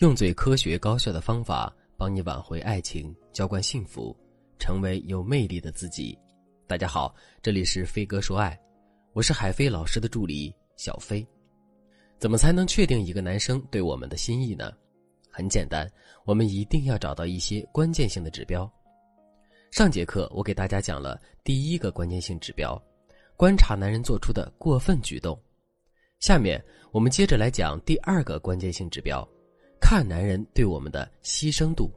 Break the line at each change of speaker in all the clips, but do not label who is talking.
用最科学高效的方法帮你挽回爱情，浇灌幸福，成为有魅力的自己。大家好，这里是飞哥说爱，我是海飞老师的助理小飞。怎么才能确定一个男生对我们的心意呢？很简单，我们一定要找到一些关键性的指标。上节课我给大家讲了第一个关键性指标，观察男人做出的过分举动。下面我们接着来讲第二个关键性指标。看男人对我们的牺牲度。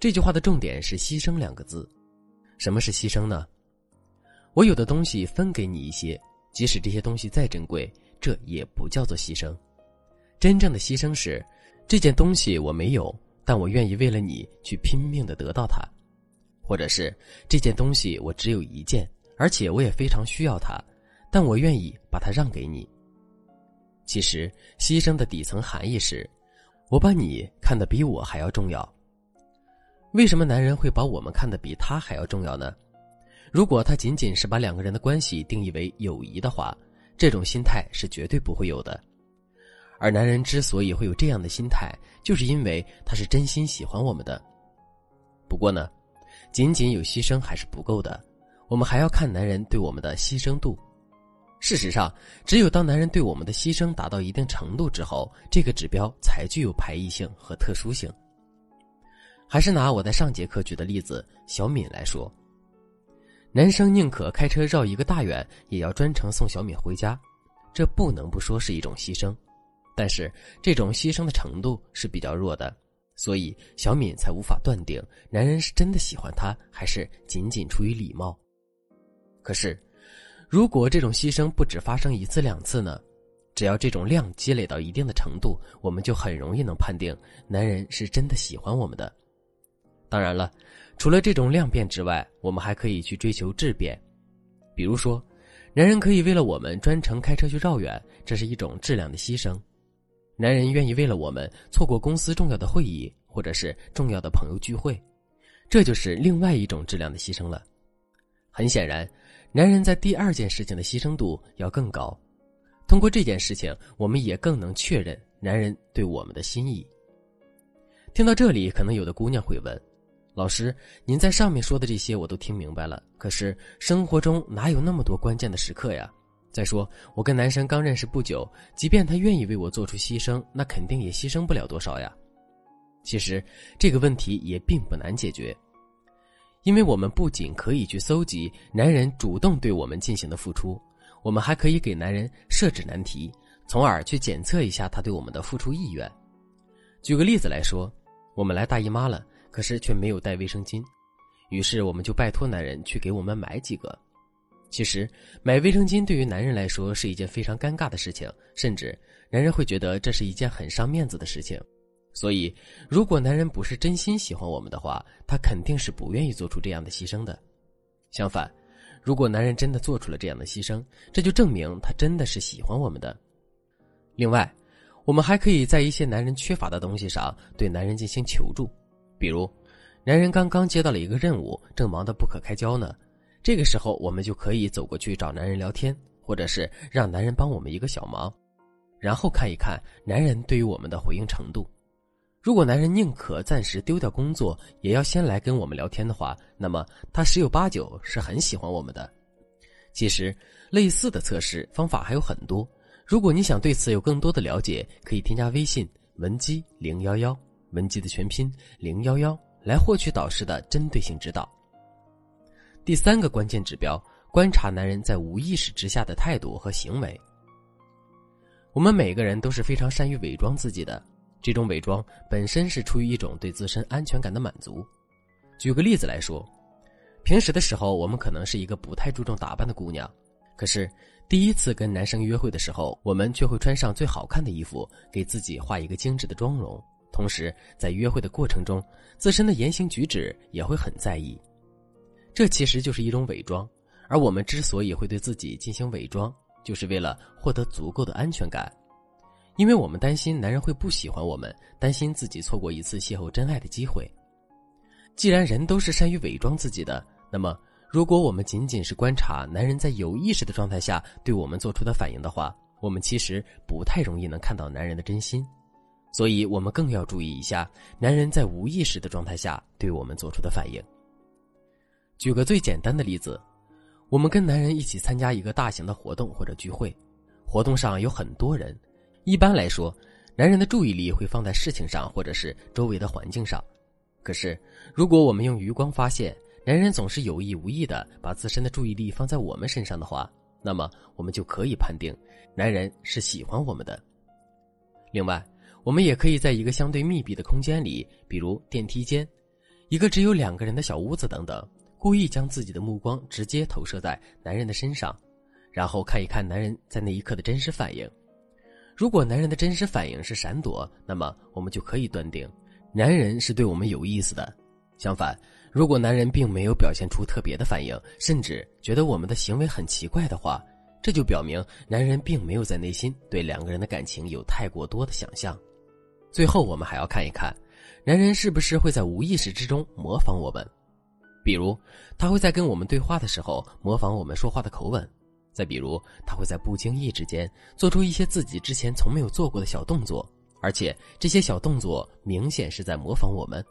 这句话的重点是“牺牲”两个字。什么是牺牲呢？我有的东西分给你一些，即使这些东西再珍贵，这也不叫做牺牲。真正的牺牲是，这件东西我没有，但我愿意为了你去拼命的得到它；或者是这件东西我只有一件，而且我也非常需要它，但我愿意把它让给你。其实，牺牲的底层含义是。我把你看得比我还要重要。为什么男人会把我们看得比他还要重要呢？如果他仅仅是把两个人的关系定义为友谊的话，这种心态是绝对不会有的。而男人之所以会有这样的心态，就是因为他是真心喜欢我们的。不过呢，仅仅有牺牲还是不够的，我们还要看男人对我们的牺牲度。事实上，只有当男人对我们的牺牲达到一定程度之后，这个指标才具有排异性和特殊性。还是拿我在上节课举的例子小敏来说，男生宁可开车绕一个大远，也要专程送小敏回家，这不能不说是一种牺牲，但是这种牺牲的程度是比较弱的，所以小敏才无法断定男人是真的喜欢她，还是仅仅出于礼貌。可是。如果这种牺牲不止发生一次两次呢？只要这种量积累到一定的程度，我们就很容易能判定男人是真的喜欢我们的。当然了，除了这种量变之外，我们还可以去追求质变。比如说，男人可以为了我们专程开车去绕远，这是一种质量的牺牲；男人愿意为了我们错过公司重要的会议或者是重要的朋友聚会，这就是另外一种质量的牺牲了。很显然。男人在第二件事情的牺牲度要更高，通过这件事情，我们也更能确认男人对我们的心意。听到这里，可能有的姑娘会问：“老师，您在上面说的这些我都听明白了，可是生活中哪有那么多关键的时刻呀？再说，我跟男生刚认识不久，即便他愿意为我做出牺牲，那肯定也牺牲不了多少呀。”其实这个问题也并不难解决。因为我们不仅可以去搜集男人主动对我们进行的付出，我们还可以给男人设置难题，从而去检测一下他对我们的付出意愿。举个例子来说，我们来大姨妈了，可是却没有带卫生巾，于是我们就拜托男人去给我们买几个。其实买卫生巾对于男人来说是一件非常尴尬的事情，甚至男人会觉得这是一件很伤面子的事情。所以，如果男人不是真心喜欢我们的话，他肯定是不愿意做出这样的牺牲的。相反，如果男人真的做出了这样的牺牲，这就证明他真的是喜欢我们的。另外，我们还可以在一些男人缺乏的东西上对男人进行求助，比如，男人刚刚接到了一个任务，正忙得不可开交呢，这个时候我们就可以走过去找男人聊天，或者是让男人帮我们一个小忙，然后看一看男人对于我们的回应程度。如果男人宁可暂时丢掉工作，也要先来跟我们聊天的话，那么他十有八九是很喜欢我们的。其实，类似的测试方法还有很多。如果你想对此有更多的了解，可以添加微信文姬零幺幺，文姬的全拼零幺幺，来获取导师的针对性指导。第三个关键指标，观察男人在无意识之下的态度和行为。我们每个人都是非常善于伪装自己的。这种伪装本身是出于一种对自身安全感的满足。举个例子来说，平时的时候我们可能是一个不太注重打扮的姑娘，可是第一次跟男生约会的时候，我们却会穿上最好看的衣服，给自己画一个精致的妆容，同时在约会的过程中，自身的言行举止也会很在意。这其实就是一种伪装，而我们之所以会对自己进行伪装，就是为了获得足够的安全感。因为我们担心男人会不喜欢我们，担心自己错过一次邂逅真爱的机会。既然人都是善于伪装自己的，那么如果我们仅仅是观察男人在有意识的状态下对我们做出的反应的话，我们其实不太容易能看到男人的真心。所以我们更要注意一下男人在无意识的状态下对我们做出的反应。举个最简单的例子，我们跟男人一起参加一个大型的活动或者聚会，活动上有很多人，一般来说，男人的注意力会放在事情上或者是周围的环境上。可是，如果我们用余光发现男人总是有意无意的把自身的注意力放在我们身上的话，那么我们就可以判定，男人是喜欢我们的。另外，我们也可以在一个相对密闭的空间里，比如电梯间，一个只有两个人的小屋子等等，故意将自己的目光直接投射在男人的身上，然后看一看男人在那一刻的真实反应。如果男人的真实反应是闪躲，那么我们就可以断定，男人是对我们有意思的。相反，如果男人并没有表现出特别的反应，甚至觉得我们的行为很奇怪的话，这就表明男人并没有在内心对两个人的感情有太过多的想象。最后，我们还要看一看，男人是不是会在无意识之中模仿我们，比如他会在跟我们对话的时候模仿我们说话的口吻，再比如他会在不经意之间做出一些自己之前从没有做过的小动作，而且这些小动作明显是在模仿我们。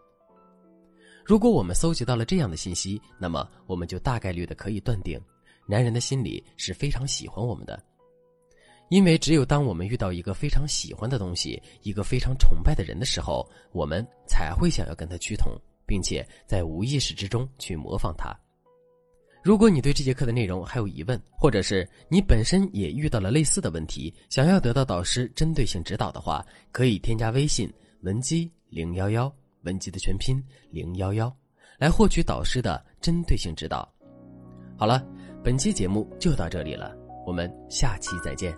如果我们搜集到了这样的信息，那么我们就大概率的可以断定，男人的心里是非常喜欢我们的。因为只有当我们遇到一个非常喜欢的东西，一个非常崇拜的人的时候，我们才会想要跟他趋同，并且在无意识之中去模仿他。如果你对这节课的内容还有疑问，或者是你本身也遇到了类似的问题，想要得到导师针对性指导的话，可以添加微信文姬零幺幺，文姬的全拼零幺幺，来获取导师的针对性指导。好了，本期节目就到这里了，我们下期再见。